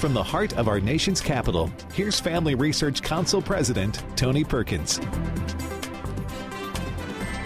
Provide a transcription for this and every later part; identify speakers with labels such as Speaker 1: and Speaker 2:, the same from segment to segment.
Speaker 1: From the heart of our nation's capital, here's Family Research Council President Tony Perkins.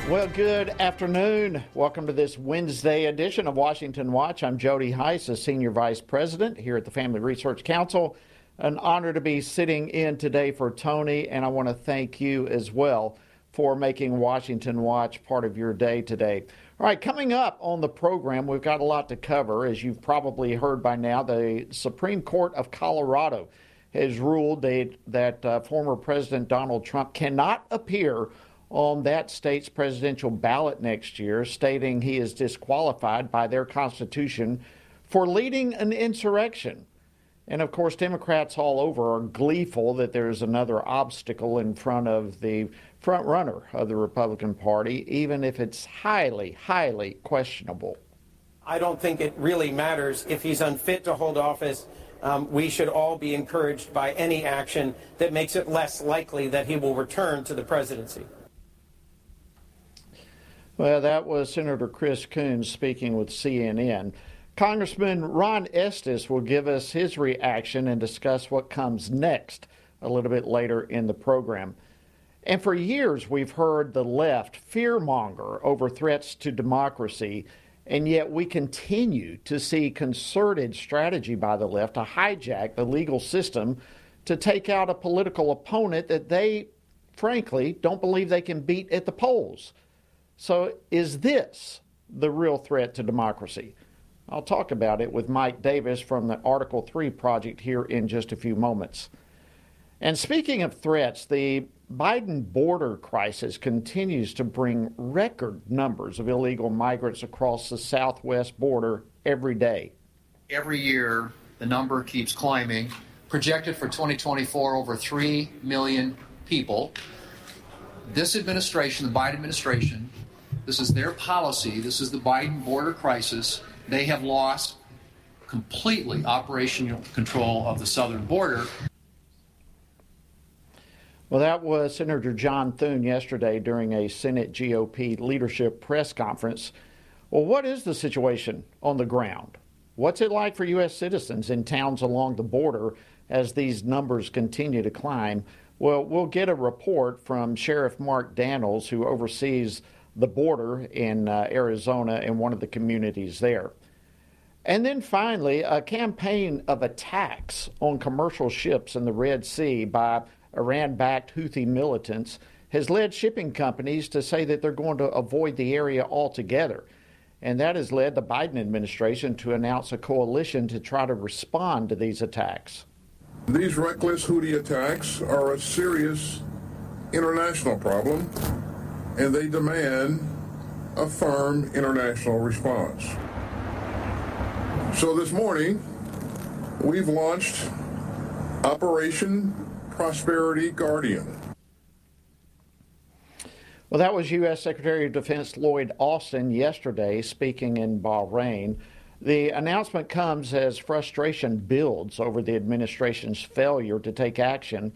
Speaker 2: Well, good afternoon. Welcome to this Wednesday edition of Washington Watch. I'm Jody Hice, a Senior Vice President here at the Family Research Council. An honor to be sitting in today for Tony, and I want to thank you as well for making Washington Watch part of your day today. All right, coming up on the program, we've got a lot to cover. As you've probably heard by now, the Supreme Court of Colorado has ruled that, that uh, former President Donald Trump cannot appear on that state's presidential ballot next year, stating he is disqualified by their constitution for leading an insurrection. And of course, Democrats all over are gleeful that there's another obstacle in front of the front runner of the Republican Party, even if it's highly, highly questionable.
Speaker 3: I don't think it really matters if he's unfit to hold office. Um, we should all be encouraged by any action that makes it less likely that he will return to the presidency.
Speaker 2: Well, that was Senator Chris Coons speaking with CNN. Congressman Ron Estes will give us his reaction and discuss what comes next a little bit later in the program. And for years, we've heard the left fearmonger over threats to democracy, and yet we continue to see concerted strategy by the left to hijack the legal system to take out a political opponent that they, frankly, don't believe they can beat at the polls. So, is this the real threat to democracy? I'll talk about it with Mike Davis from the Article 3 project here in just a few moments. And speaking of threats, the Biden border crisis continues to bring record numbers of illegal migrants across the southwest border every day.
Speaker 4: Every year, the number keeps climbing. Projected for 2024, over 3 million people. This administration, the Biden administration, this is their policy, this is the Biden border crisis. They have lost completely operational control of the southern border.
Speaker 2: Well, that was Senator John Thune yesterday during a Senate GOP leadership press conference. Well, what is the situation on the ground? What's it like for U.S. citizens in towns along the border as these numbers continue to climb? Well, we'll get a report from Sheriff Mark Dannels, who oversees the border in uh, Arizona and one of the communities there. And then finally, a campaign of attacks on commercial ships in the Red Sea by Iran backed Houthi militants has led shipping companies to say that they're going to avoid the area altogether. And that has led the Biden administration to announce a coalition to try to respond to these attacks.
Speaker 5: These reckless Houthi attacks are a serious international problem, and they demand a firm international response. So this morning, we've launched Operation Prosperity Guardian.
Speaker 2: Well, that was U.S. Secretary of Defense Lloyd Austin yesterday speaking in Bahrain. The announcement comes as frustration builds over the administration's failure to take action.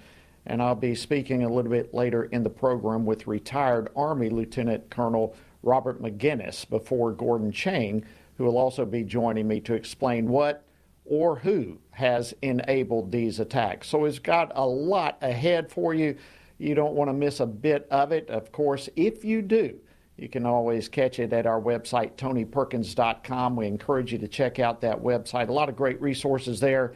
Speaker 2: And I'll be speaking a little bit later in the program with retired Army Lieutenant Colonel Robert Maginnis before Gordon Chang, who will also be joining me to explain what or who has enabled these attacks. So it's got a lot ahead for you. You don't want to miss a bit of it. Of course, if you do, you can always catch it at our website, tonyperkins.com. We encourage you to check out that website. A lot of great resources there,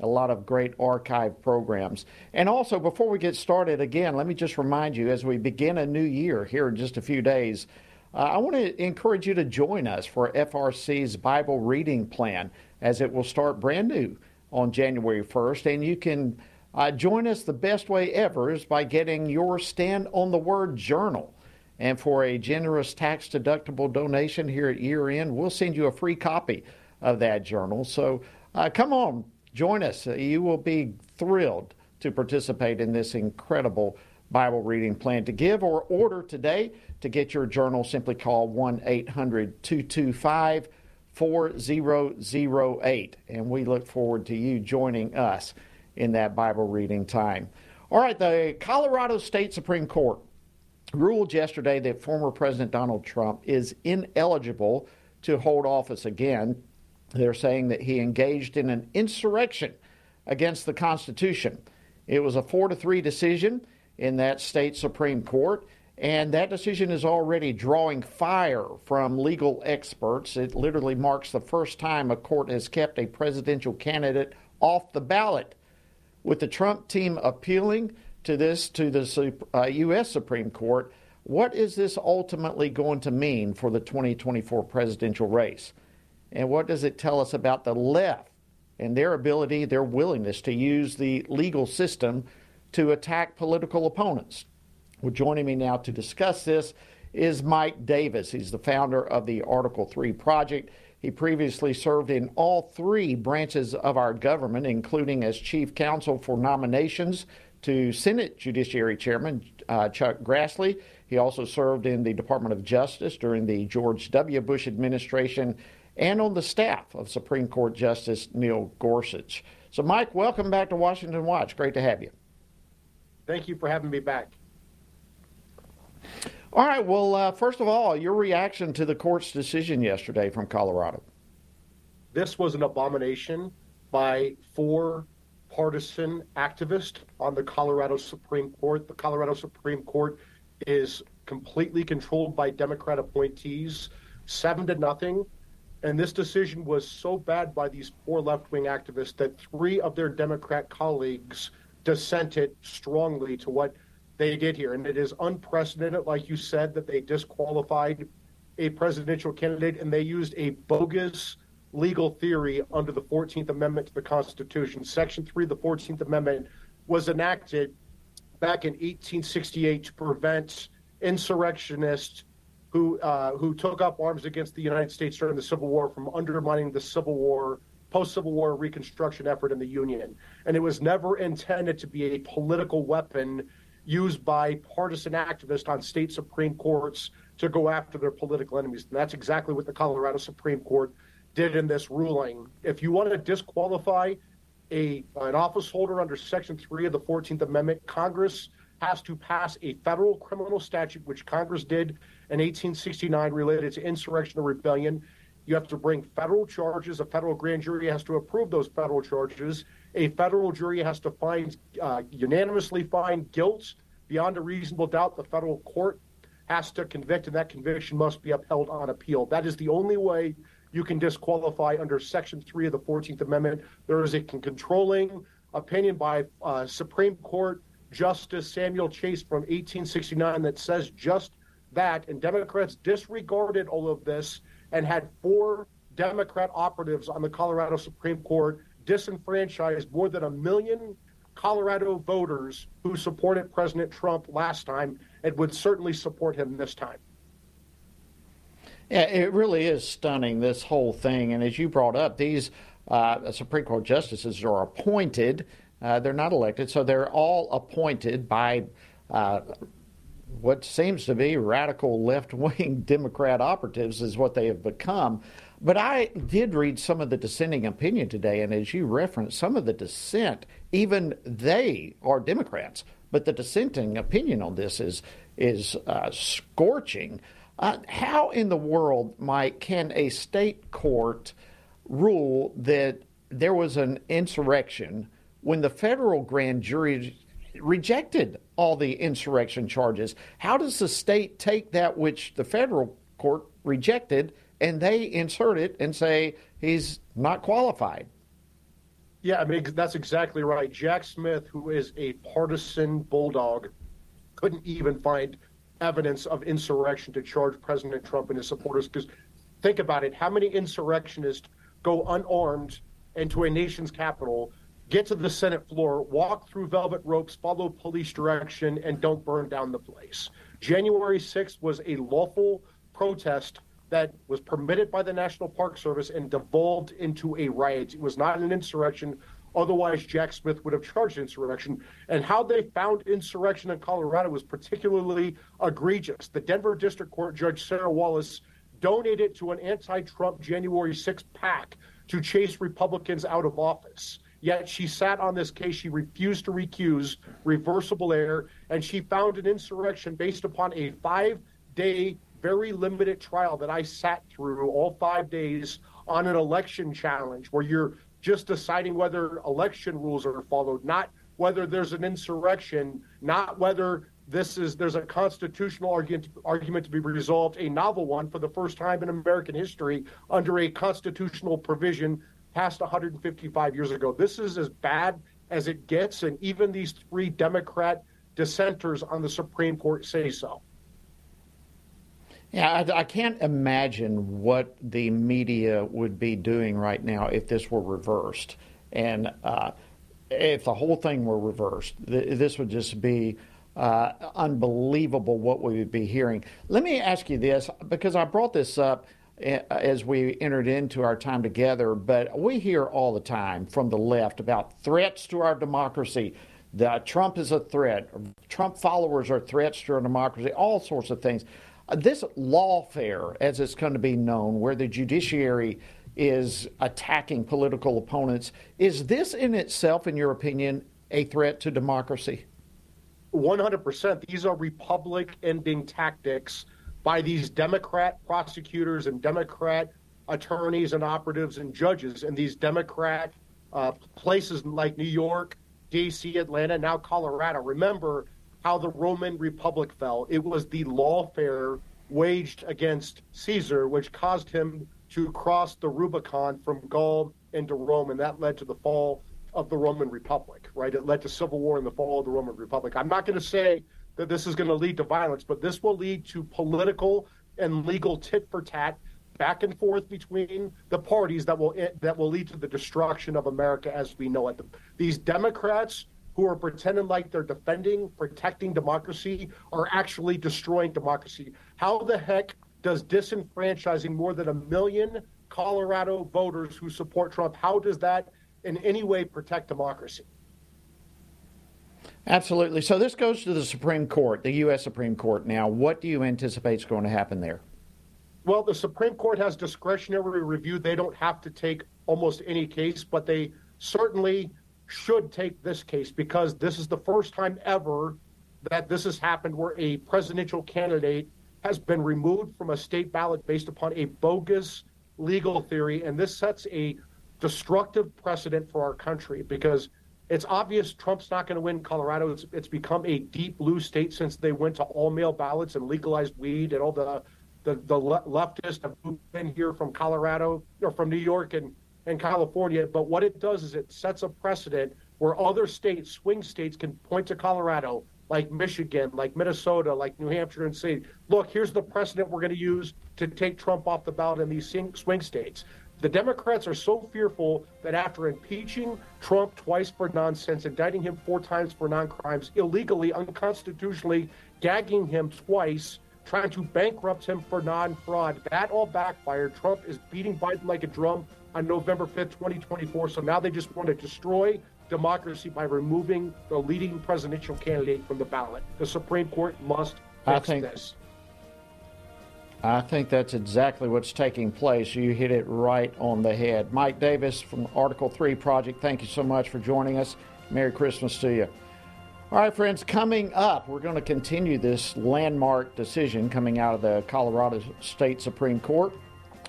Speaker 2: a lot of great archive programs. And also, before we get started, again, let me just remind you as we begin a new year here in just a few days, uh, I want to encourage you to join us for FRC's Bible reading plan as it will start brand new on January 1st. And you can uh, join us the best way ever is by getting your Stand on the Word journal. And for a generous tax deductible donation here at year end, we'll send you a free copy of that journal. So uh, come on, join us. You will be thrilled to participate in this incredible Bible reading plan. To give or order today to get your journal, simply call 1 800 225 4008. And we look forward to you joining us in that Bible reading time. All right, the Colorado State Supreme Court ruled yesterday that former President Donald Trump is ineligible to hold office again. They're saying that he engaged in an insurrection against the Constitution. It was a four to three decision in that state Supreme Court. And that decision is already drawing fire from legal experts. It literally marks the first time a court has kept a presidential candidate off the ballot. With the Trump team appealing to this to the uh, U.S. Supreme Court, what is this ultimately going to mean for the 2024 presidential race? And what does it tell us about the left and their ability, their willingness to use the legal system to attack political opponents? Well, joining me now to discuss this is Mike Davis. He's the founder of the Article 3 Project. He previously served in all three branches of our government, including as chief counsel for nominations to Senate Judiciary Chairman uh, Chuck Grassley. He also served in the Department of Justice during the George W. Bush administration and on the staff of Supreme Court Justice Neil Gorsuch. So, Mike, welcome back to Washington Watch. Great to have you.
Speaker 6: Thank you for having me back.
Speaker 2: All right. Well, uh, first of all, your reaction to the court's decision yesterday from Colorado.
Speaker 6: This was an abomination by four partisan activists on the Colorado Supreme Court. The Colorado Supreme Court is completely controlled by Democrat appointees, seven to nothing. And this decision was so bad by these four left wing activists that three of their Democrat colleagues dissented strongly to what they did here. And it is unprecedented, like you said, that they disqualified a presidential candidate and they used a bogus legal theory under the 14th Amendment to the Constitution. Section 3 of the 14th Amendment was enacted back in 1868 to prevent insurrectionists who uh, who took up arms against the United States during the Civil War from undermining the Civil War post Civil War Reconstruction effort in the Union. And it was never intended to be a political weapon used by partisan activists on state Supreme Courts to go after their political enemies. And that's exactly what the Colorado Supreme Court did in this ruling. If you want to disqualify a an office holder under Section 3 of the 14th Amendment, Congress has to pass a federal criminal statute, which Congress did in 1869 related to insurrection or rebellion. You have to bring federal charges. A federal grand jury has to approve those federal charges. A federal jury has to find uh, unanimously find guilt beyond a reasonable doubt. The federal court has to convict, and that conviction must be upheld on appeal. That is the only way you can disqualify under Section 3 of the 14th Amendment. There is a controlling opinion by uh, Supreme Court Justice Salmon Chase from 1869 that says just that. And Democrats disregarded all of this and had four Democrat operatives on the Colorado Supreme Court disenfranchised more than a million Colorado voters who supported President Trump last time and would certainly support him this time.
Speaker 2: Yeah, it really is stunning, this whole thing. And as you brought up, these uh, Supreme Court justices are appointed, uh, they're not elected, so they're all appointed by uh, what seems to be radical left wing Democrat operatives, is what they have become. But I did read some of the dissenting opinion today, and as you referenced, some of the dissent, even they are Democrats, but the dissenting opinion on this is is uh, scorching. Uh, how in the world, Mike, can a state court rule that there was an insurrection when the federal grand jury rejected all the insurrection charges? How does the state take that which the federal court rejected and they insert it and say he's not qualified.
Speaker 6: Yeah, I mean, that's exactly right. Jack Smith, who is a partisan bulldog, couldn't even find evidence of insurrection to charge President Trump and his supporters. Because think about it how many insurrectionists go unarmed into a nation's capital, get to the Senate floor, walk through velvet ropes, follow police direction, and don't burn down the place? January 6th was a lawful protest that was permitted by the National Park Service and devolved into a riot. It was not an insurrection. Otherwise, Jack Smith would have charged insurrection. And how they found insurrection in Colorado was particularly egregious. The Denver District Court Judge Sarah Wallace donated to an anti Trump January 6th PAC to chase Republicans out of office. Yet she sat on this case. She refused to recuse reversible error, and she found an insurrection based upon a five day very limited trial that I sat through all five days on an election challenge where you're just deciding whether election rules are followed, not whether there's an insurrection, not whether this is there's a constitutional argument argument to be resolved, a novel one for the first time in American history under a constitutional provision passed 155 years ago. This is as bad as it gets, and even these three Democrat dissenters on the Supreme Court say so.
Speaker 2: Yeah, I, I, can't imagine what the media would be doing right now if this were reversed. And uh, if the whole thing were reversed, th- this would just be uh, unbelievable what we would be hearing. Let me ask you this because I brought this up uh, as we entered into our time together, but we hear all the time from the left about threats to our democracy. That Trump is a threat. Trump followers are threats to our democracy. All sorts of things. This lawfare, as it's going to be known, where the judiciary is attacking political opponents, is this in itself, in your opinion, a threat to democracy?
Speaker 6: 100%. These are republic ending tactics by these Democrat prosecutors and Democrat attorneys and operatives and judges in these Democrat uh, places like New York, D.C., Atlanta, now Colorado. Remember how the Roman Republic fell. It was the lawfare waged against Caesar, which caused him to cross the Rubicon from Gaul into Rome, and that led to the fall of the Roman Republic, right? It led to civil war and the fall of the Roman Republic. I'm not going to say that this is going to lead to violence, but this will lead to political and legal tit for tat back and forth between the parties that will that will lead to the destruction of America as we know it. These Democrats who are pretending like they're defending, protecting democracy are actually destroying democracy. How the heck does disenfranchising more than a million Colorado voters who support Trump, how does that in any way protect democracy?
Speaker 2: Absolutely. So this goes to the Supreme Court, the U.S. Supreme Court. Now, what do you anticipate is going to happen there?
Speaker 6: Well, the Supreme Court has discretionary review. They don't have to take almost any case, but they certainly should take this case because this is the first time ever that this has happened where a presidential candidate has been removed from a state ballot based upon a bogus legal theory. And this sets a destructive precedent for our country because it's obvious Trump's not going to win Colorado. It's, it's become a deep blue state since they went to all mail ballots and legalized weed, and all the the, the leftists have moved in here from Colorado or from New York and, and California. But what it does is it sets a precedent where other states, swing states, can point to Colorado, like Michigan, like Minnesota, like New Hampshire, and say, look, here's the precedent we're going to use to take Trump off the ballot in these swing states. The Democrats are so fearful that after impeaching Trump twice for nonsense, indicting him four times for non crimes, illegally, unconstitutionally gagging him twice, trying to bankrupt him for non fraud, that all backfired. Trump is beating Biden like a drum on November 5th, 2024. So now they just want to destroy democracy by removing the leading presidential candidate from the ballot. The Supreme Court must fix I think, this.
Speaker 2: I think that's exactly what's taking place. You hit it right on the head. Mike Davis from Article 3 Project, thank you so much for joining us. Merry Christmas to you. All right, friends, coming up, we're going to continue this landmark decision coming out of the Colorado State Supreme Court.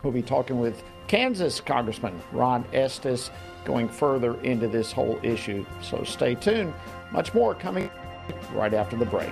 Speaker 2: We'll be talking with Kansas Congressman Ron Estes going further into this whole issue. So stay tuned. Much more coming right after the break.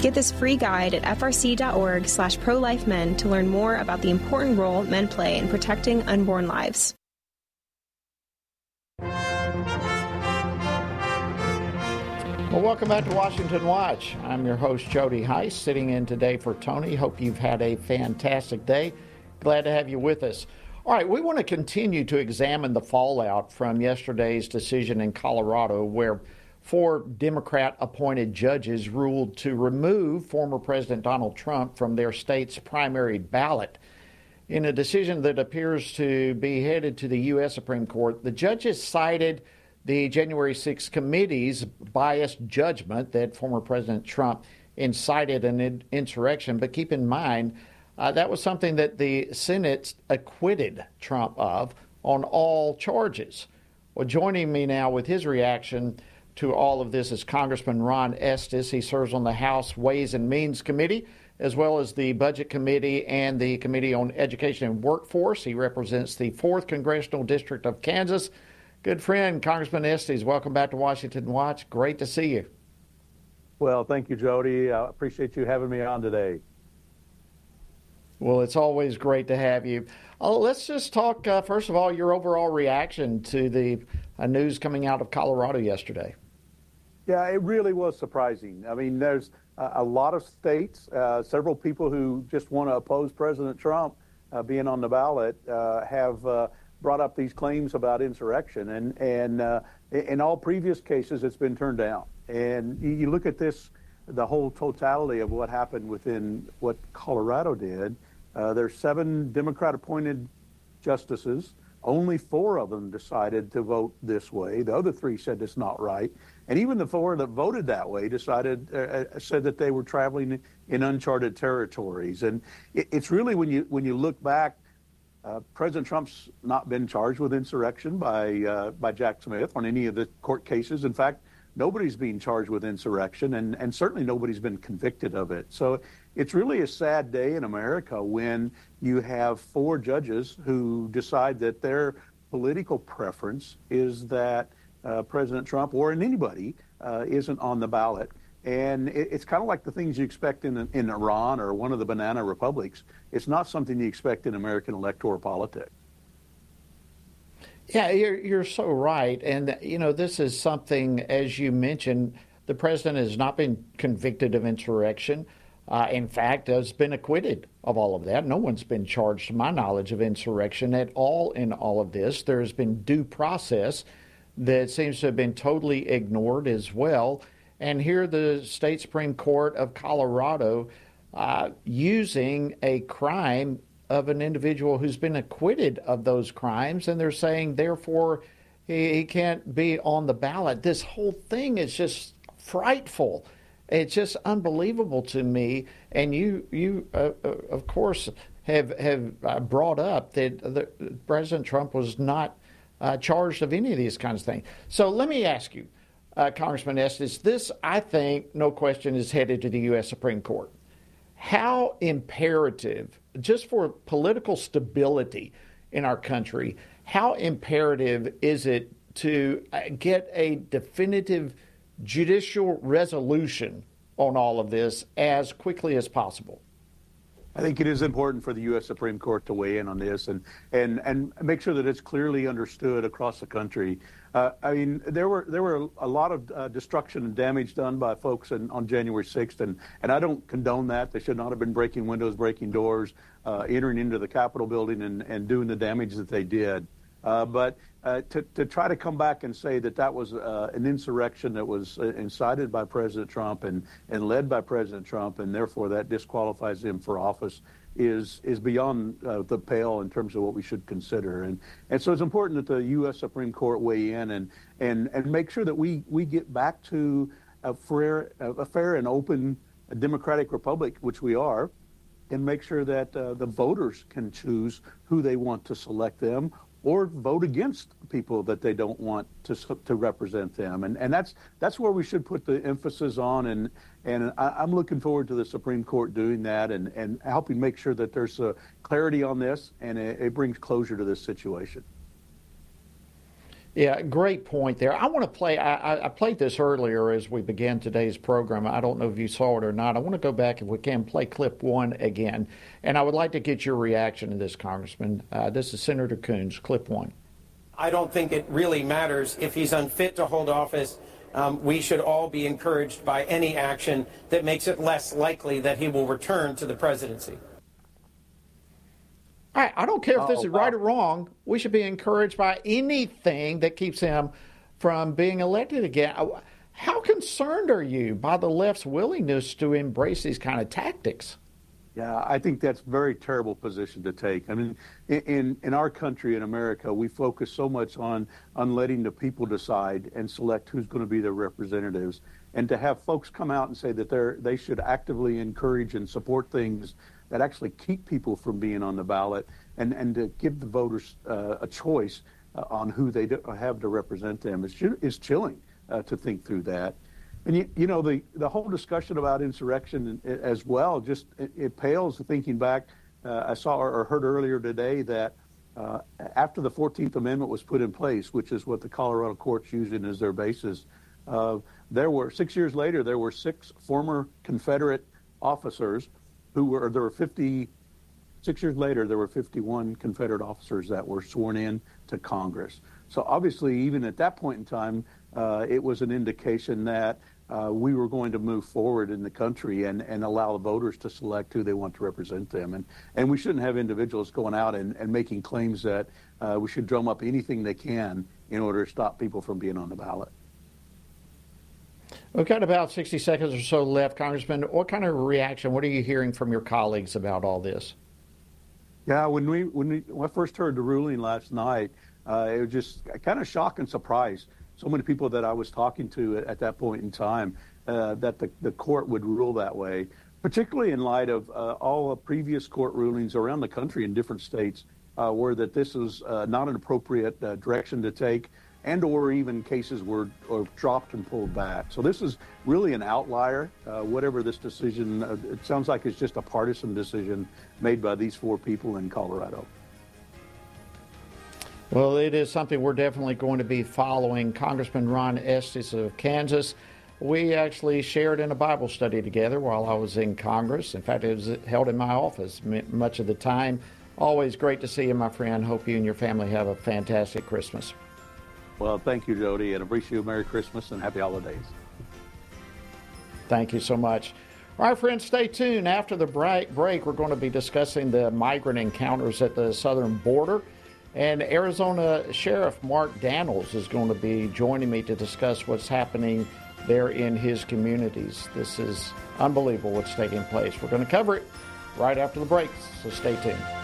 Speaker 7: Get this free guide at frc.org slash prolifemen to learn more about the important role men play in protecting unborn lives.
Speaker 2: Well, welcome back to Washington Watch. I'm your host, Jody Hice, sitting in today for Tony. Hope you've had a fantastic day. Glad to have you with us. All right, we want to continue to examine the fallout from yesterday's decision in Colorado, where four Democrat appointed judges ruled to remove former President Donald Trump from their state's primary ballot. In a decision that appears to be headed to the U.S. Supreme Court, the judges cited the January 6 committee's biased judgment that former President Trump incited an insurrection. But keep in mind, uh, that was something that the Senate acquitted Trump of on all charges. Well, joining me now with his reaction to all of this is Congressman Ron Estes. He serves on the House Ways and Means Committee, as well as the Budget Committee and the Committee on Education and Workforce. He represents the 4th Congressional District of Kansas Good friend, Congressman Estes, welcome back to Washington Watch. Great to see you.
Speaker 8: Well, thank you, Jody. I appreciate you having me on today.
Speaker 2: Well, it's always great to have you. Oh, let's just talk, uh, first of all, your overall reaction to the uh, news coming out of Colorado yesterday.
Speaker 8: Yeah, it really was surprising. I mean, there's a, lot of states, uh, several people who just want to oppose President Trump uh, being on the ballot uh, have uh, brought up these claims about insurrection, and and uh, in all previous cases, it's been turned down. And you look at this, the whole totality of what happened within what Colorado did. Uh, there's seven Democrat-appointed justices. Only four of them decided to vote this way. The other three said it's not right. And even the four that voted that way decided uh, uh said that they were traveling in uncharted territories. And it, it's really when you when you look back uh, President Trump's not been charged with insurrection by uh, by Jack Smith on any of the court cases. In fact, nobody's being charged with insurrection, and, and certainly nobody's been convicted of it. So it's really a sad day in America when you have four judges who decide that their political preference is that uh, President Trump or in anybody uh, isn't on the ballot. And it, it's kind of like the things you expect in, in Iran or one of the banana republics. It's not something you expect in American electoral politics.
Speaker 2: Yeah, you're, you're so right. And, you know, this is something, as you mentioned, the president has not been convicted of insurrection. Uh, in fact, has been acquitted of all of that. No one's been charged, to my knowledge, of insurrection at all in all of this. There has been due process that seems to have been totally ignored as well. And here, the state Supreme Court of Colorado uh, using a crime of an individual who's been acquitted of those crimes, and they're saying, therefore, he, he can't be on the ballot. This whole thing is just frightful. It's just unbelievable to me. And you, you, uh, uh, of course, have have uh, brought up that the, President Trump was not uh, charged of any of these kinds of things. So let me ask you, uh, Congressman Estes, this I think, no question, is headed to the U.S. Supreme Court. How imperative, just for political stability in our country, how imperative is it to uh, get a definitive judicial resolution on all of this as quickly as possible?
Speaker 8: I think it is important for the U.S. Supreme Court to weigh in on this and and and make sure that it's clearly understood across the country. Uh, I mean, there were there were a lot of uh, destruction and damage done by folks in, on January 6th, and and I don't condone that. They should not have been breaking windows, breaking doors, uh, entering into the Capitol building, and and doing the damage that they did. Uh, but uh, to, to try to come back and say that that was uh, an insurrection that was uh, incited by President Trump and, and led by President Trump, and therefore that disqualifies him for office, is is beyond uh, the pale in terms of what we should consider. And and so it's important that the U.S. Supreme Court weigh in and and and make sure that we we get back to a fair a fair and open democratic republic, which we are, and make sure that uh, the voters can choose who they want to select them or vote against people that they don't want to to represent them. And and that's that's where we should put the emphasis on. And and I, am looking forward to the Supreme Court doing that and and helping make sure that there's a clarity on this and it, it brings closure to this situation.
Speaker 2: Yeah, great point there. I want to play. I, I, played this earlier as we began today's program. I don't know if you saw it or not. I want to go back, if we can, play clip one again. And I would like to get your reaction to this, Congressman. Uh, this is Senator Coons, clip one.
Speaker 3: I don't think it really matters if he's unfit to hold office. Um, we should all be encouraged by any action that makes it less likely that he will return to the presidency.
Speaker 2: I, I don't care if this oh, is wow. right or wrong. We should be encouraged by anything that keeps him from being elected again. How concerned are you by the left's willingness to embrace these kind of tactics?
Speaker 8: Yeah, I think that's a very terrible position to take. I mean, in in our country in America, we focus so much on on letting the people decide and select who's going to be their representatives, and to have folks come out and say that they're they should actively encourage and support things that actually keep people from being on the ballot and, and to give the voters uh, a choice uh, on who they have to represent them is, is chilling uh, to think through that. And you, you know the, the whole discussion about insurrection as well just it, it pales thinking back. Uh, I saw or heard earlier today that uh, after the 14th Amendment was put in place, which is what the Colorado courts using as their basis, uh, there were six years later there were six former Confederate officers who were there were 50 six years later there were 51 confederate officers that were sworn in to congress so obviously even at that point in time uh, it was an indication that uh, we were going to move forward in the country and, and allow the voters to select who they want to represent them. And, and we shouldn't have individuals going out and, and making claims that uh, we should drum up anything they can in order to stop people from being on the ballot.
Speaker 2: We've got about 60 seconds or so left, Congressman. What kind of reaction, what are you hearing from your colleagues about all this?
Speaker 8: Yeah, when we when, we, when I first heard the ruling last night, uh, it was just kind of shock and surprise. So many people that I was talking to at, at that point in time uh, that the, the court would rule that way, particularly in light of uh, all previous court rulings around the country in different states, uh, where that this is uh, not an appropriate uh, direction to take and or even cases were or dropped and pulled back. So this is really an outlier. Uh, whatever this decision, uh, it sounds like it's just a partisan decision made by these four people in Colorado.
Speaker 2: Well, it is something we're definitely going to be following. Congressman Ron Estes of Kansas. We actually shared in a Bible study together while I was in Congress. In fact, it was held in my office much of the time. Always great to see you, my friend. Hope you and your family have a fantastic Christmas.
Speaker 8: Well, thank you, Jody, and I wish you a Merry Christmas and Happy Holidays.
Speaker 2: Thank you so much. All right, friends, stay tuned. After the break, we're going to be discussing the migrant encounters at the southern border. And Arizona Sheriff Mark Dannels is going to be joining me to discuss what's happening there in his communities. This is unbelievable what's taking place. We're going to cover it right after the break, so stay tuned.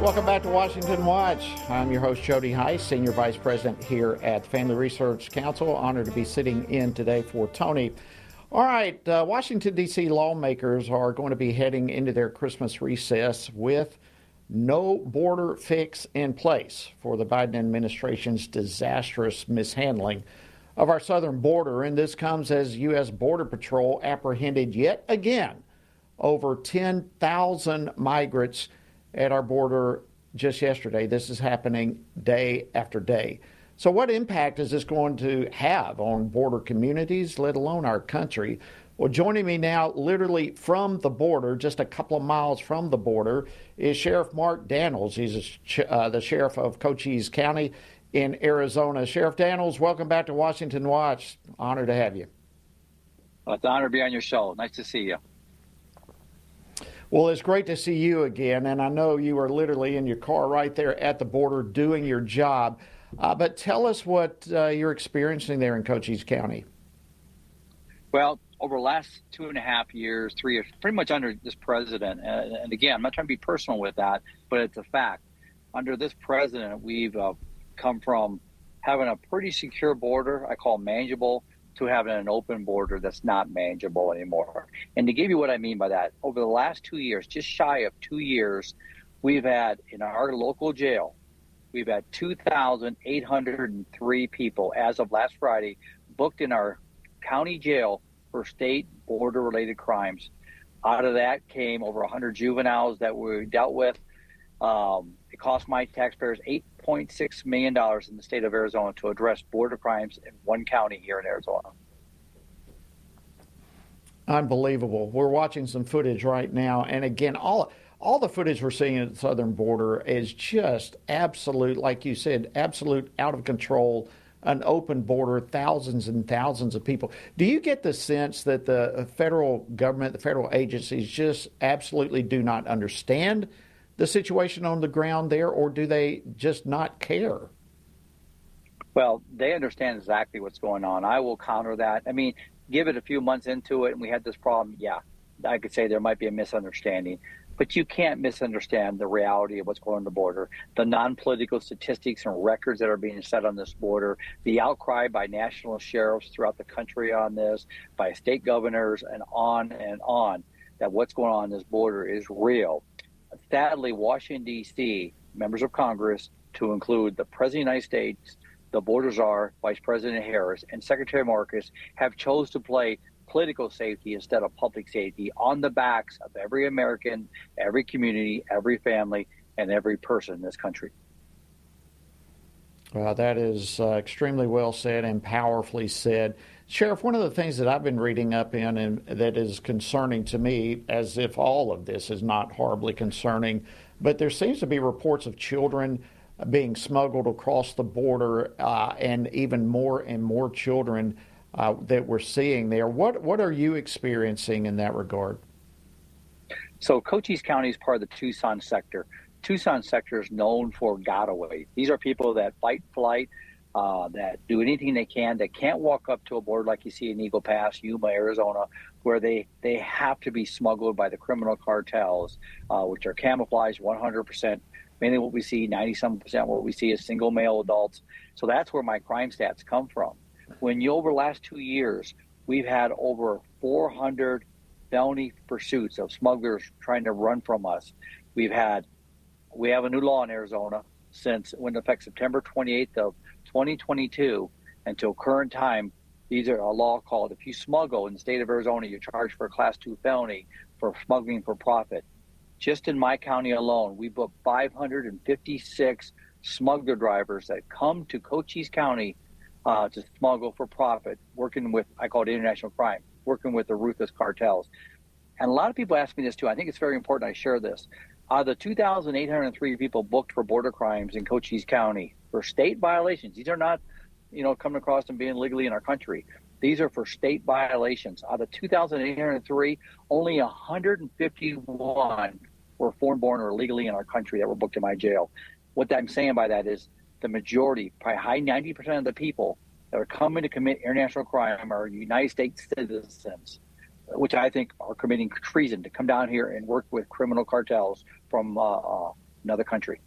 Speaker 2: Welcome back to Washington Watch. I'm your host, Jody Hice, Senior Vice President here at Family Research Council. Honored to be sitting in today for Tony. All right, uh, Washington, D.C. lawmakers are going to be heading into their Christmas recess with no border fix in place for the Biden administration's disastrous mishandling of our southern border. And this comes as U.S. Border Patrol apprehended yet again over 10,000 migrants at our border just yesterday. This is happening day after day. So, what impact is this going to have on border communities, let alone our country? Well, joining me now, literally from the border, just a couple of miles from the border, is Sheriff Mark Dannels. He's uh, the sheriff of Cochise County in Arizona. Sheriff Dannels, welcome back to Washington Watch. Honored to have you.
Speaker 9: Well, it's an honor to be on your show. Nice to see you.
Speaker 2: Well, it's great to see you again, and I know you are literally in your car right there at the border doing your job. Uh, but tell us what uh, you're experiencing there in Cochise County.
Speaker 9: Well, over the last two and a half years, three years, pretty much under this president, and, and again, I'm not trying to be personal with that, but it's a fact. Under this president, we've uh, come from having a pretty secure border, I call manageable, to having an open border that's not manageable anymore. And to give you what I mean by that, over the last two years, just shy of two years, we've had in our local jail, we've had 2,803 people as of last Friday booked in our county jail for state border related crimes. Out of that came over 100 juveniles that we dealt with. Um, cost my taxpayers $8.6 million in the state of Arizona to address border crimes in one county here in Arizona.
Speaker 2: Unbelievable. We're watching some footage right now. And again, all, all the footage we're seeing at the southern border is just absolute, like you said, absolute out of control an open border, thousands and thousands of people. Do you get the sense that the federal government, the federal agencies just absolutely do not understand the situation on the ground there, or do they just not care?
Speaker 9: Well, they understand exactly what's going on. I will counter that. I mean, give it a few months into it and we had this problem, yeah, I could say there might be a misunderstanding. But you can't misunderstand the reality of what's going on the border, the non political statistics and records that are being set on this border, the outcry by national sheriffs throughout the country on this, by state governors, and on and on, that what's going on this border is real sadly, Washington, D.C., members of Congress, to include the President of the United States, the border czar, Vice President Harris, and Secretary Mayorkas, have chose to play political safety instead of public safety on the backs of every American, every community, every family, and every person in this country.
Speaker 2: That is uh, extremely well said and powerfully said. Sheriff, one of the things that I've been reading up in and that is concerning to me, as if all of this is not horribly concerning, but there seems to be reports of children being smuggled across the border uh, and even more and more children uh, that we're seeing there. What, what are you experiencing in that regard?
Speaker 9: So, Cochise County is part of the Tucson sector. Tucson sector is known for gotaways. These are people that fight flight, uh, that do anything they can, that can't walk up to a border like you see in Eagle Pass, Yuma, Arizona, where they, they have to be smuggled by the criminal cartels, uh, which are camouflaged 100%. Mainly what we see, 90 some percent, what we see is single male adults. So that's where my crime stats come from. When you over the last two years, we've had over 400 felony pursuits of smugglers trying to run from us. We've had we have a new law in Arizona since went into effect September 28th of 2022 until current time. These are a law called if you smuggle in the state of Arizona, you're charged for a class two felony for smuggling for profit. Just in my county alone, we booked 556 smuggler drivers that come to Cochise County uh, to smuggle for profit, working with, I call it international crime, working with the ruthless cartels. And a lot of people ask me this too. I think it's very important I share this. Out of the 2,803 people booked for border crimes in Cochise County for state violations, these are not, you know, coming across and being legally in our country. These are for state violations. Out of 2,803, only 151 were foreign born or illegally in our country that were booked in my jail. What I'm saying by that is the majority, probably high 90% of the people that are coming to commit international crime are United States citizens which I think are committing treason to come down here and work with criminal cartels from uh, uh, another country.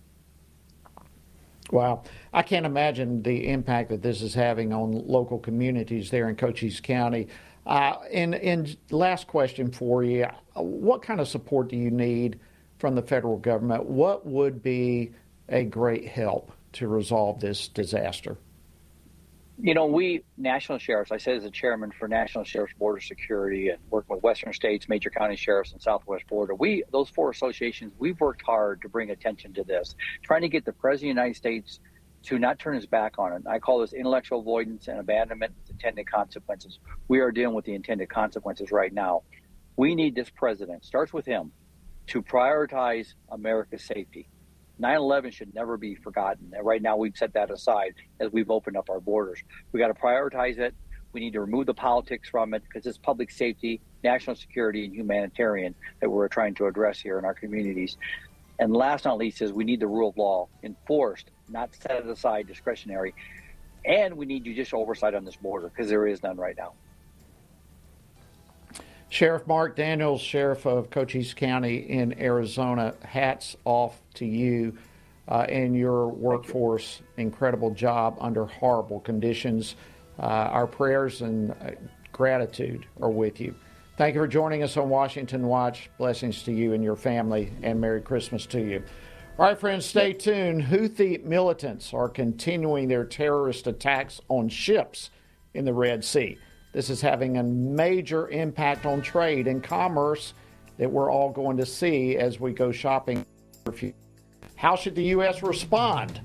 Speaker 2: Wow. I can't imagine the impact that this is having on local communities there in Cochise County. Uh, and, and last question for you what kind of support do you need from the federal government? What would be a great help to resolve this disaster?
Speaker 9: You know, we national sheriffs, I said as a chairman for National Sheriffs Border Security and working with Western states, major county sheriffs, and Southwest Florida, we, those four associations, we've worked hard to bring attention to this, trying to get the President of the United States to not turn his back on it. I call this intellectual avoidance and abandonment with intended consequences. We are dealing with the intended consequences right now. We need this president, starts with him, to prioritize America's safety. 9 11 should never be forgotten. And right now, we've set that aside as we've opened up our borders. We got to prioritize it. We need to remove the politics from it because it's public safety, national security, and humanitarian that we're trying to address here in our communities. And last not least is we need the rule of law enforced, not set aside discretionary. And we need judicial oversight on this border because there is none right now.
Speaker 2: Sheriff Mark Dannels, Sheriff of Cochise County in Arizona, hats off to you uh, and your workforce. Incredible job under horrible conditions. Uh, our prayers and uh, gratitude are with you. Thank you for joining us on Washington Watch. Blessings to you and your family, and Merry Christmas to you. All right, friends, stay tuned. Houthi militants are continuing their terrorist attacks on ships in the Red Sea. This is having a major impact on trade and commerce that we're all going to see as we go shopping. How should the U.S. respond?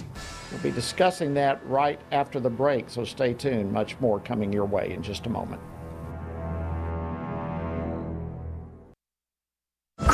Speaker 2: We'll be discussing that right after the break, so stay tuned. Much more coming your way in just a moment.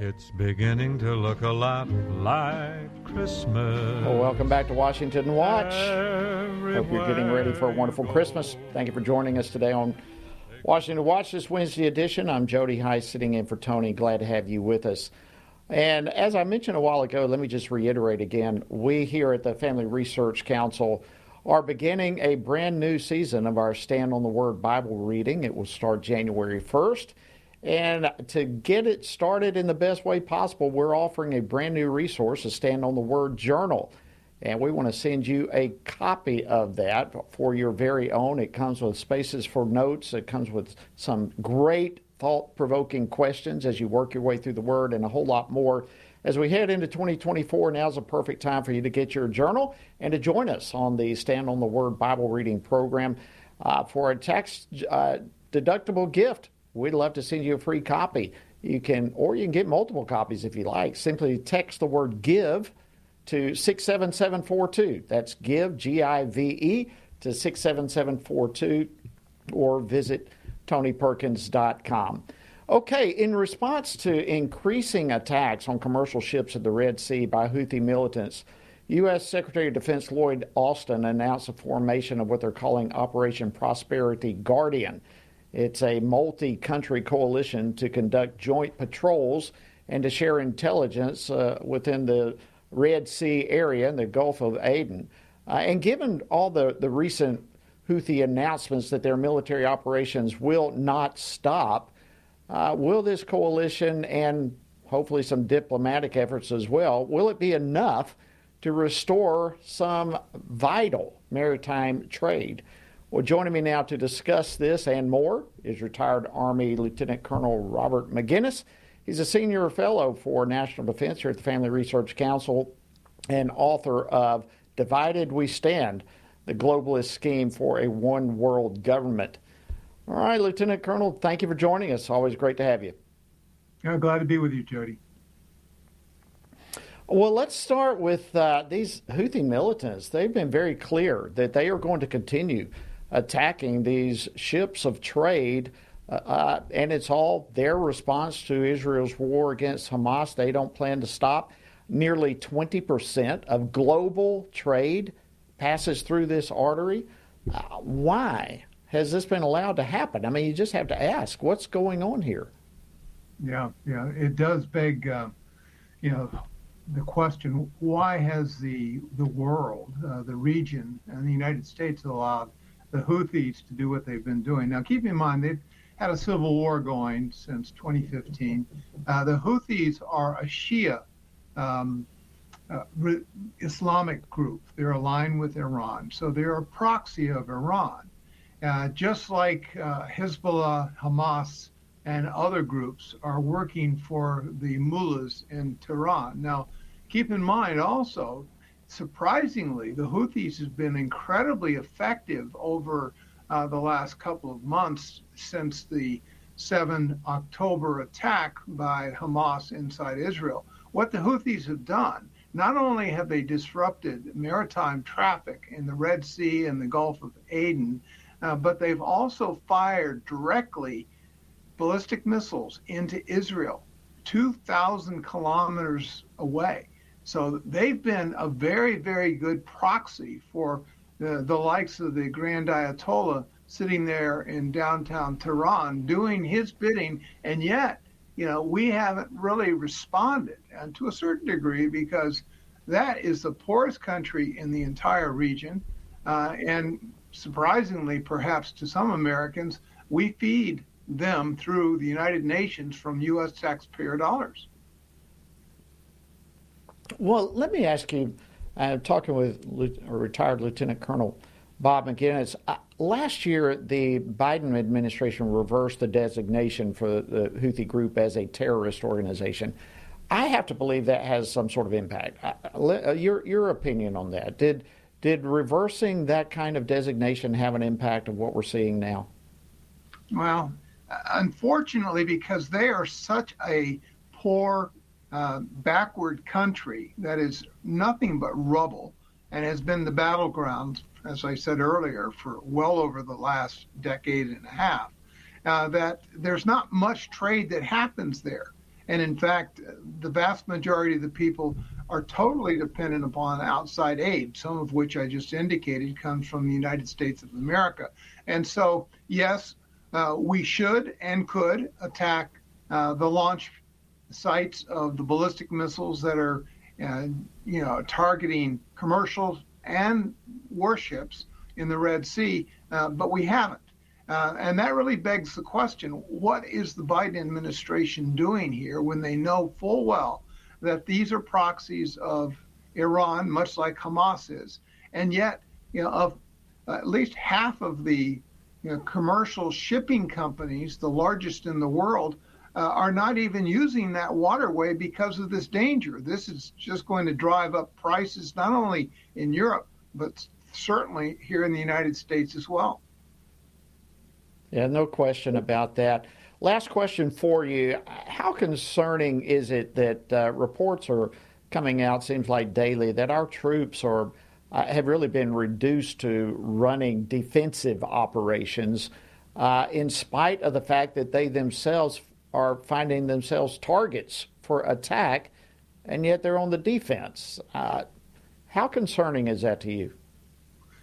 Speaker 10: It's beginning to look a lot like Christmas.
Speaker 2: Well, welcome back to Washington Watch. Hope you're getting ready for a wonderful Christmas. Thank you for joining us today on Washington Watch this Wednesday edition. I'm Jody Hice sitting in for Tony. Glad to have you with us. And as I mentioned a while ago, let me just reiterate again we here at the Family Research Council are beginning a brand new season of our Stand on the Word Bible reading. It will start January 1st. And to get it started in the best way possible, we're offering a brand new resource, a Stand on the Word journal. And we want to send you a copy of that for your very own. It comes with spaces for notes, it comes with some great thought provoking questions as you work your way through the Word, and a whole lot more. As we head into 2024, now's a perfect time for you to get your journal and to join us on the Stand on the Word Bible reading program uh, for a tax uh, deductible gift. We'd love to send you a free copy. You can, or you can get multiple copies if you like. Simply text the word give to 67742. That's give, G I V E, to 67742, or visit tonyperkins.com. Okay, in response to increasing attacks on commercial ships at the Red Sea by Houthi militants, U.S. Secretary of Defense Lloyd Austin announced the formation of what they're calling Operation Prosperity Guardian. It's a multi country coalition to conduct joint patrols and to share intelligence uh, within the Red Sea area and the Gulf of Aden. Uh, and given all the, the recent Houthi announcements that their military operations will not stop. Uh, will this coalition and hopefully some diplomatic efforts as well, will it be enough to restore some vital maritime trade? Well, joining me now to discuss this and more is retired Army Lieutenant Colonel Robert Maginnis. He's a senior fellow for national defense here at the Family Research Council and author of Divided We Stand the globalist scheme for a one world government. All right, Lieutenant Colonel, thank you for joining us. Always great to have you.
Speaker 11: Yeah, glad to be with you, Jody.
Speaker 2: Well, let's start with uh, these Houthi militants. They've been very clear that they are going to continue attacking these ships of trade Uh, uh, and it's all their response to Israel's war against Hamas. They don't plan to stop. Nearly 20% of global trade passes through this artery. Uh, why has this been allowed to happen? I mean, you just have to ask what's going on here?
Speaker 11: Yeah, yeah, it does beg, uh, you know, the question: Why has the the world, uh, the region, and the United States allowed the Houthis to do what they've been doing? Now, keep in mind they've had a civil war going since 2015. Uh, the Houthis are a Shia um, uh, Islamic group. They're aligned with Iran, so they're a proxy of Iran. Uh, just like uh, Hezbollah, Hamas, and other groups are working for the mullahs in Tehran. Now, keep in mind also, surprisingly, the Houthis have been incredibly effective over uh, the last couple of months since the 7 October attack by Hamas inside Israel. What the Houthis have done, not only have they disrupted maritime traffic in the Red Sea and the Gulf of Aden, uh, but they've also fired directly ballistic missiles into Israel, 2,000 kilometers away. So they've been a very, very good proxy for the, the likes of the Grand Ayatollah sitting there in downtown Tehran doing his bidding. And yet, you know, we haven't really responded, and to a certain degree, because that is the poorest country in the entire region. Uh, and surprisingly, perhaps to some Americans, we feed them through the United Nations from U.S. taxpayer dollars.
Speaker 2: Well, let me ask you. I'm talking with retired Lieutenant Colonel Bob Maginnis. Uh, last year, the Biden administration reversed the designation for the Houthi group as a terrorist organization. I have to believe that has some sort of impact. Uh, uh, your your opinion on that? Did did reversing that kind of designation have an impact of what we're seeing now?
Speaker 11: Well, unfortunately, because they are such a poor, uh, backward country that is nothing but rubble and has been the battleground, as I said earlier, for well over the last decade and a half, uh, that there's not much trade that happens there. And in fact, the vast majority of the people are totally dependent upon outside aid, some of which I just indicated comes from the United States of America. And so, yes, uh, we should and could attack uh, the launch sites of the ballistic missiles that are, uh, you know, targeting commercial and warships in the Red Sea, uh, but we haven't. Uh, and that really begs the question what is the Biden administration doing here when they know full well that these are proxies of Iran, much like Hamas is? And yet, you know, of at least half of the you know, commercial shipping companies, the largest in the world, uh, are not even using that waterway because of this danger. This is just going to drive up prices not only in Europe, but certainly here in the United States as well.
Speaker 2: Yeah, no question about that. Last question for you. How concerning is it that uh, reports are coming out, seems like daily, that our troops are uh, have really been reduced to running defensive operations uh, in spite of the fact that they themselves are finding themselves targets for attack, and yet they're on the defense. Uh, how concerning is that to you?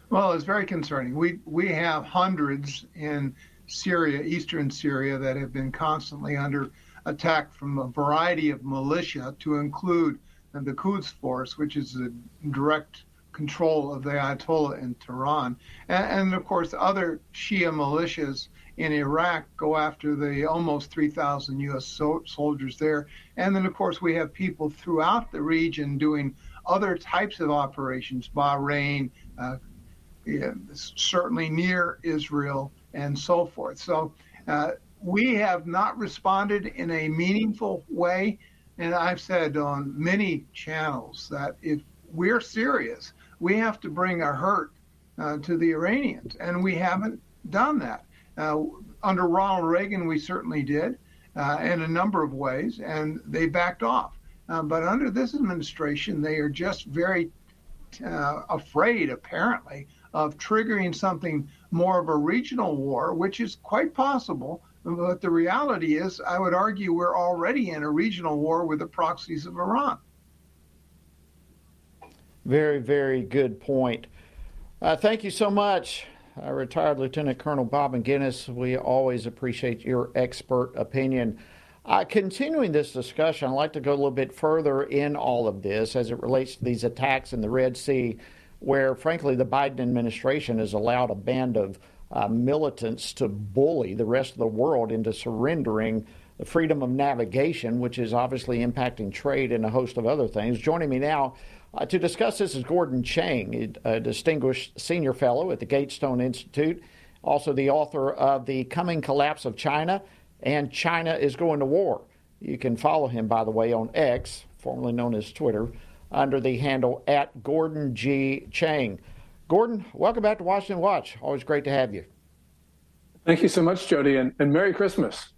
Speaker 11: Well, it's very concerning. We we have hundreds in Syria, eastern Syria, that have been constantly under attack from a variety of militia, to include the Quds Force, which is a direct control of the Ayatollah in Tehran. And, and, of course, other Shia militias in Iraq go after the almost 3,000 U.S. So- soldiers there. And then, of course, we have people throughout the region doing other types of operations, Bahrain, uh, yeah, certainly near Israel, and so forth. So uh, we have not responded in a meaningful way. And I've said on many channels that if we're serious, we have to bring a hurt uh, to the Iranians. And we haven't done that. Uh, under Ronald Reagan, we certainly did uh, in a number of ways, and they backed off. Uh, but under this administration, they are just very uh, afraid, apparently, of triggering something more of a regional war, which is quite possible. But the reality is, I would argue we're already in a regional war with the proxies of Iran.
Speaker 2: Very, very good point. Uh, thank you so much, uh, retired Lieutenant Colonel Bob Maginnis. We always appreciate your expert opinion. Uh, continuing this discussion, I'd like to go a little bit further in all of this as it relates to these attacks in the Red Sea, where, frankly, the Biden administration has allowed a band of uh, militants to bully the rest of the world into surrendering the freedom of navigation, which is obviously impacting trade and a host of other things. Joining me now uh, to discuss this is Gordon Chang, a distinguished senior fellow at the Gatestone Institute, also the author of The Coming Collapse of China and China is Going to War. You can follow him, by the way, on X, formerly known as Twitter, under the handle at Gordon G. Chang. Gordon, welcome back to Washington Watch. Always great to have you.
Speaker 12: Thank you so much, Jody, and, and Merry Christmas.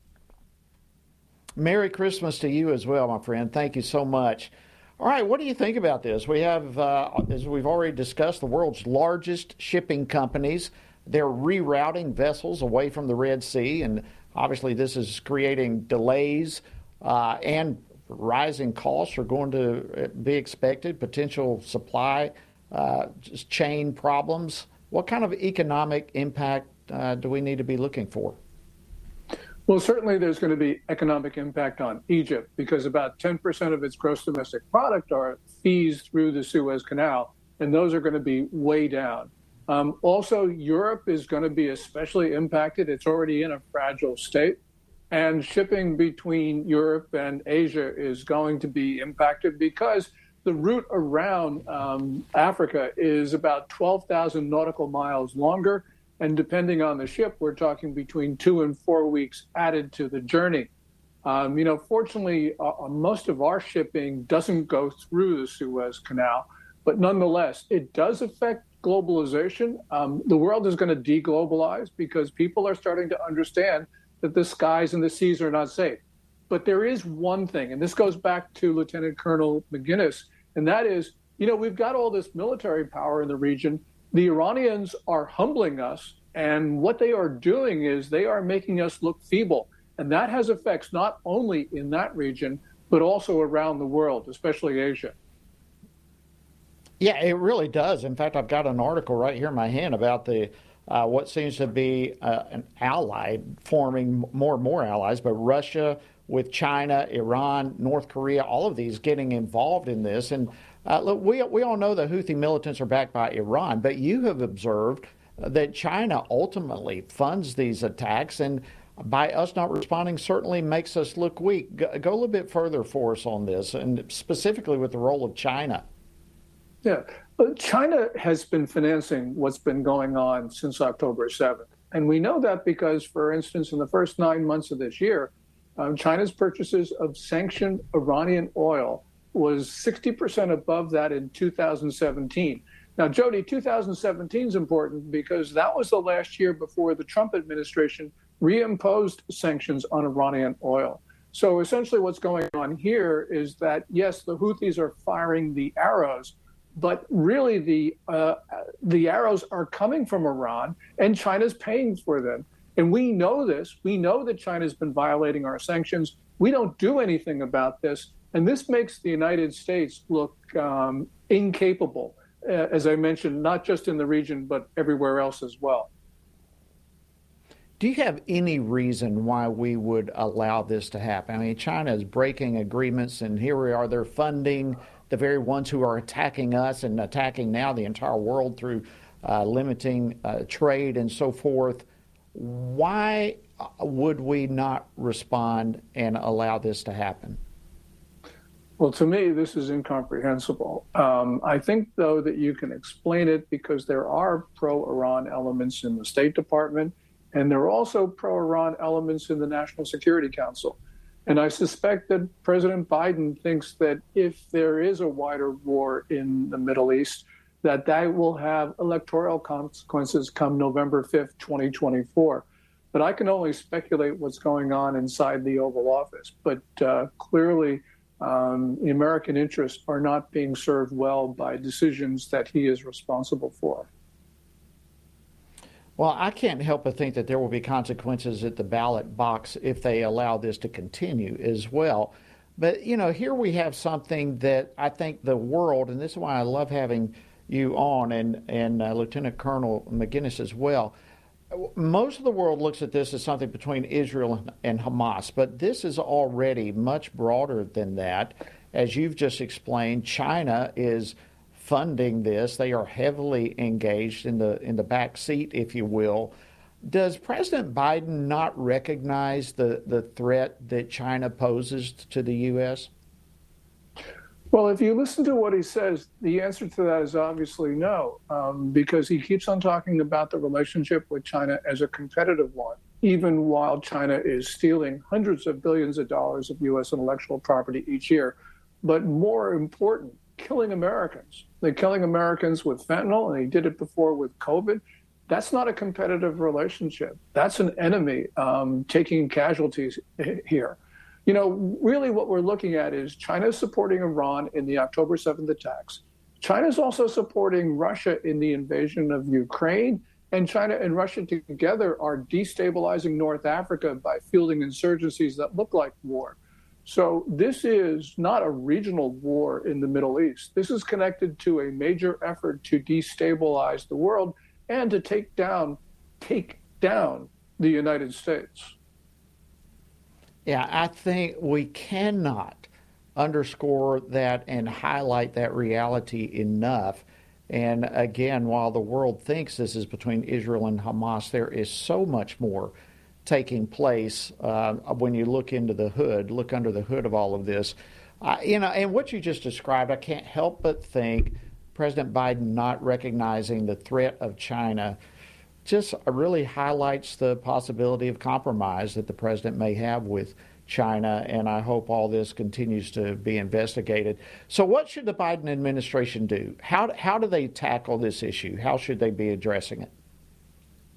Speaker 2: Merry Christmas to you as well, my friend. Thank you so much. All right, what do you think about this? We have, uh, as we've already discussed, the world's largest shipping companies. They're rerouting vessels away from the Red Sea, and obviously, this is creating delays uh, and rising costs are going to be expected, potential supply uh, chain problems. What kind of economic impact uh, do we need to be looking for?
Speaker 12: Well, certainly there's going to be economic impact on Egypt because about 10% of its gross domestic product are fees through the Suez Canal, and those are going to be way down. Um, also, Europe is going to be especially impacted. It's already in a fragile state. And shipping between Europe and Asia is going to be impacted because the route around um, Africa is about 12,000 nautical miles longer and depending on the ship, we're talking between two and four weeks added to the journey. Um, you know, fortunately, uh, uh, most of our shipping doesn't go through the Suez Canal, but nonetheless, it does affect globalization. Um, the world is going to deglobalize because people are starting to understand that the skies and the seas are not safe. But there is one thing, and this goes back to Lieutenant Colonel Maginnis, and that is, you know, we've got all this military power in the region, the Iranians are humbling us, and what they are doing is they are making us look feeble. And that has effects not only in that region, but also around the world, especially Asia.
Speaker 2: Yeah, it really does. In fact, I've got an article right here in my hand about the uh, what seems to be uh, an ally forming more and more allies, but Russia with China, Iran, North Korea, all of these getting involved in this. And uh, look, we, we all know the Houthi militants are backed by Iran, but you have observed that China ultimately funds these attacks, and by us not responding, certainly makes us look weak. Go, go a little bit further for us on this, and specifically with the role of China.
Speaker 12: Yeah, China has been financing what's been going on since October 7th. And we know that because, for instance, in the first nine months of this year, um, China's purchases of sanctioned Iranian oil was 60% above that in 2017. Now, Jody, 2017 is important because that was the last year before the Trump administration reimposed sanctions on Iranian oil. So essentially, what's going on here is that, yes, the Houthis are firing the arrows, but really the, uh, the arrows are coming from Iran and China's paying for them. And we know this. We know that China's been violating our sanctions. We don't do anything about this. And this makes the United States look um, incapable, uh, as I mentioned, not just in the region, but everywhere else as well.
Speaker 2: Do you have any reason why we would allow this to happen? I mean, China is breaking agreements, and here we are, they're funding the very ones who are attacking us and attacking now the entire world through uh, limiting uh, trade and so forth. Why would we not respond and allow this to happen?
Speaker 12: Well, to me, this is incomprehensible. Um, I think, though, that you can explain it because there are pro Iran elements in the State Department, and there are also pro Iran elements in the National Security Council. And I suspect that President Biden thinks that if there is a wider war in the Middle East, that that will have electoral consequences come November 5th, 2024. But I can only speculate what's going on inside the Oval Office. But uh, clearly, um, the American interests are not being served well by decisions that he is responsible for.
Speaker 2: Well, I can't help but think that there will be consequences at the ballot box if they allow this to continue as well. But, you know, here we have something that I think the world, and this is why I love having you on and, and uh, Lieutenant Colonel Maginnis as well. Most of the world looks at this as something between Israel and Hamas, but this is already much broader than that. As you've just explained, China is funding this. They are heavily engaged in the in the back seat, if you will. Does President Biden not recognize the, the threat that China poses to the U.S.?
Speaker 12: Well, if you listen to what he says, the answer to that is obviously no, um, because he keeps on talking about the relationship with China as a competitive one, even while China is stealing hundreds of billions of dollars of U.S. intellectual property each year. But more important, killing Americans. They're killing Americans with fentanyl, and he did it before with COVID. That's not a competitive relationship. That's an enemy um, taking casualties here. You know, really what we're looking at is China supporting Iran in the October 7th attacks. China is also supporting Russia in the invasion of Ukraine. And China and Russia together are destabilizing North Africa by fielding insurgencies that look like war. So this is not a regional war in the Middle East. This is connected to a major effort to destabilize the world and to take down take down the United States.
Speaker 2: Yeah, I think we cannot underscore that and highlight that reality enough. And again, while the world thinks this is between Israel and Hamas, there is so much more taking place uh, when you look into the hood, look under the hood of all of this. Uh, you know, and what you just described, I can't help but think President Biden not recognizing the threat of China just really highlights the possibility of compromise that the president may have with China, and I hope all this continues to be investigated. So, what should the Biden administration do? How, how do they tackle this issue? How should they be addressing it?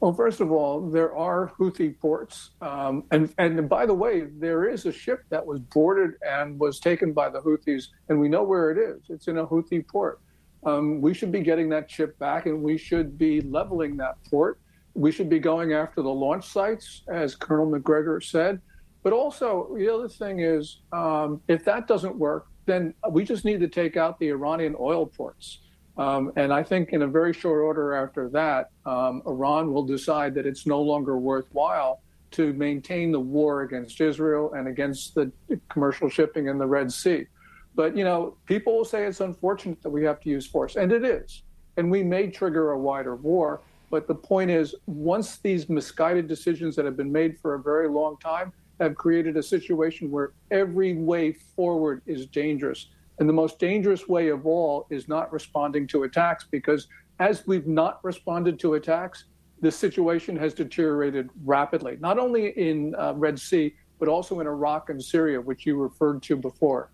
Speaker 12: Well, first of all, there are Houthi ports, um, and and by the way, there is a ship that was boarded and was taken by the Houthis, and we know where it is. It's in a Houthi port. Um, we should be getting that ship back, and we should be leveling that port. We should be going after the launch sites, as Colonel McGregor said. But also, the other thing is, um, if that doesn't work, then we just need to take out the Iranian oil ports. Um, and I think in a very short order after that, um, Iran will decide that it's no longer worthwhile to maintain the war against Israel and against the commercial shipping in the Red Sea. But, you know, people will say it's unfortunate that we have to use force, and it is. And we may trigger a wider war. But the point is, once these misguided decisions that have been made for a very long time have created a situation where every way forward is dangerous, and the most dangerous way of all is not responding to attacks because as we've not responded to attacks, the situation has deteriorated rapidly, not only in uh, Red Sea, but also in Iraq and Syria, which you referred to before.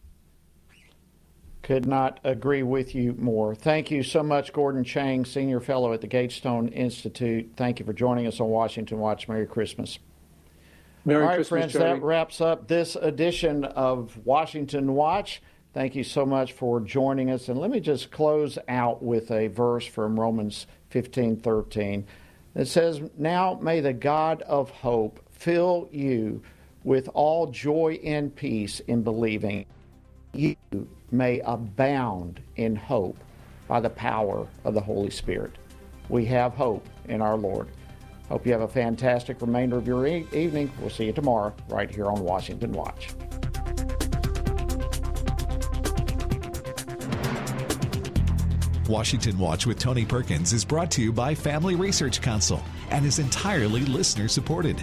Speaker 2: Could not agree with you more. Thank you so much, Gordon Chang, Senior Fellow at the Gatestone Institute. Thank you for joining us on Washington Watch. Merry Christmas.
Speaker 12: Merry
Speaker 2: All right,
Speaker 12: Christmas,
Speaker 2: friends, that wraps up this edition of Washington Watch. Thank you so much for joining us. And let me just close out with a verse from Romans 15 13. It says, Now may the God of hope fill you with all joy and peace in believing. You may abound in hope by the power of the Holy Spirit. We have hope in our Lord. Hope you have a fantastic remainder of your e- evening. We'll see you tomorrow right here on Washington Watch.
Speaker 1: Washington Watch with Tony Perkins is brought to you by Family Research Council and is entirely listener supported.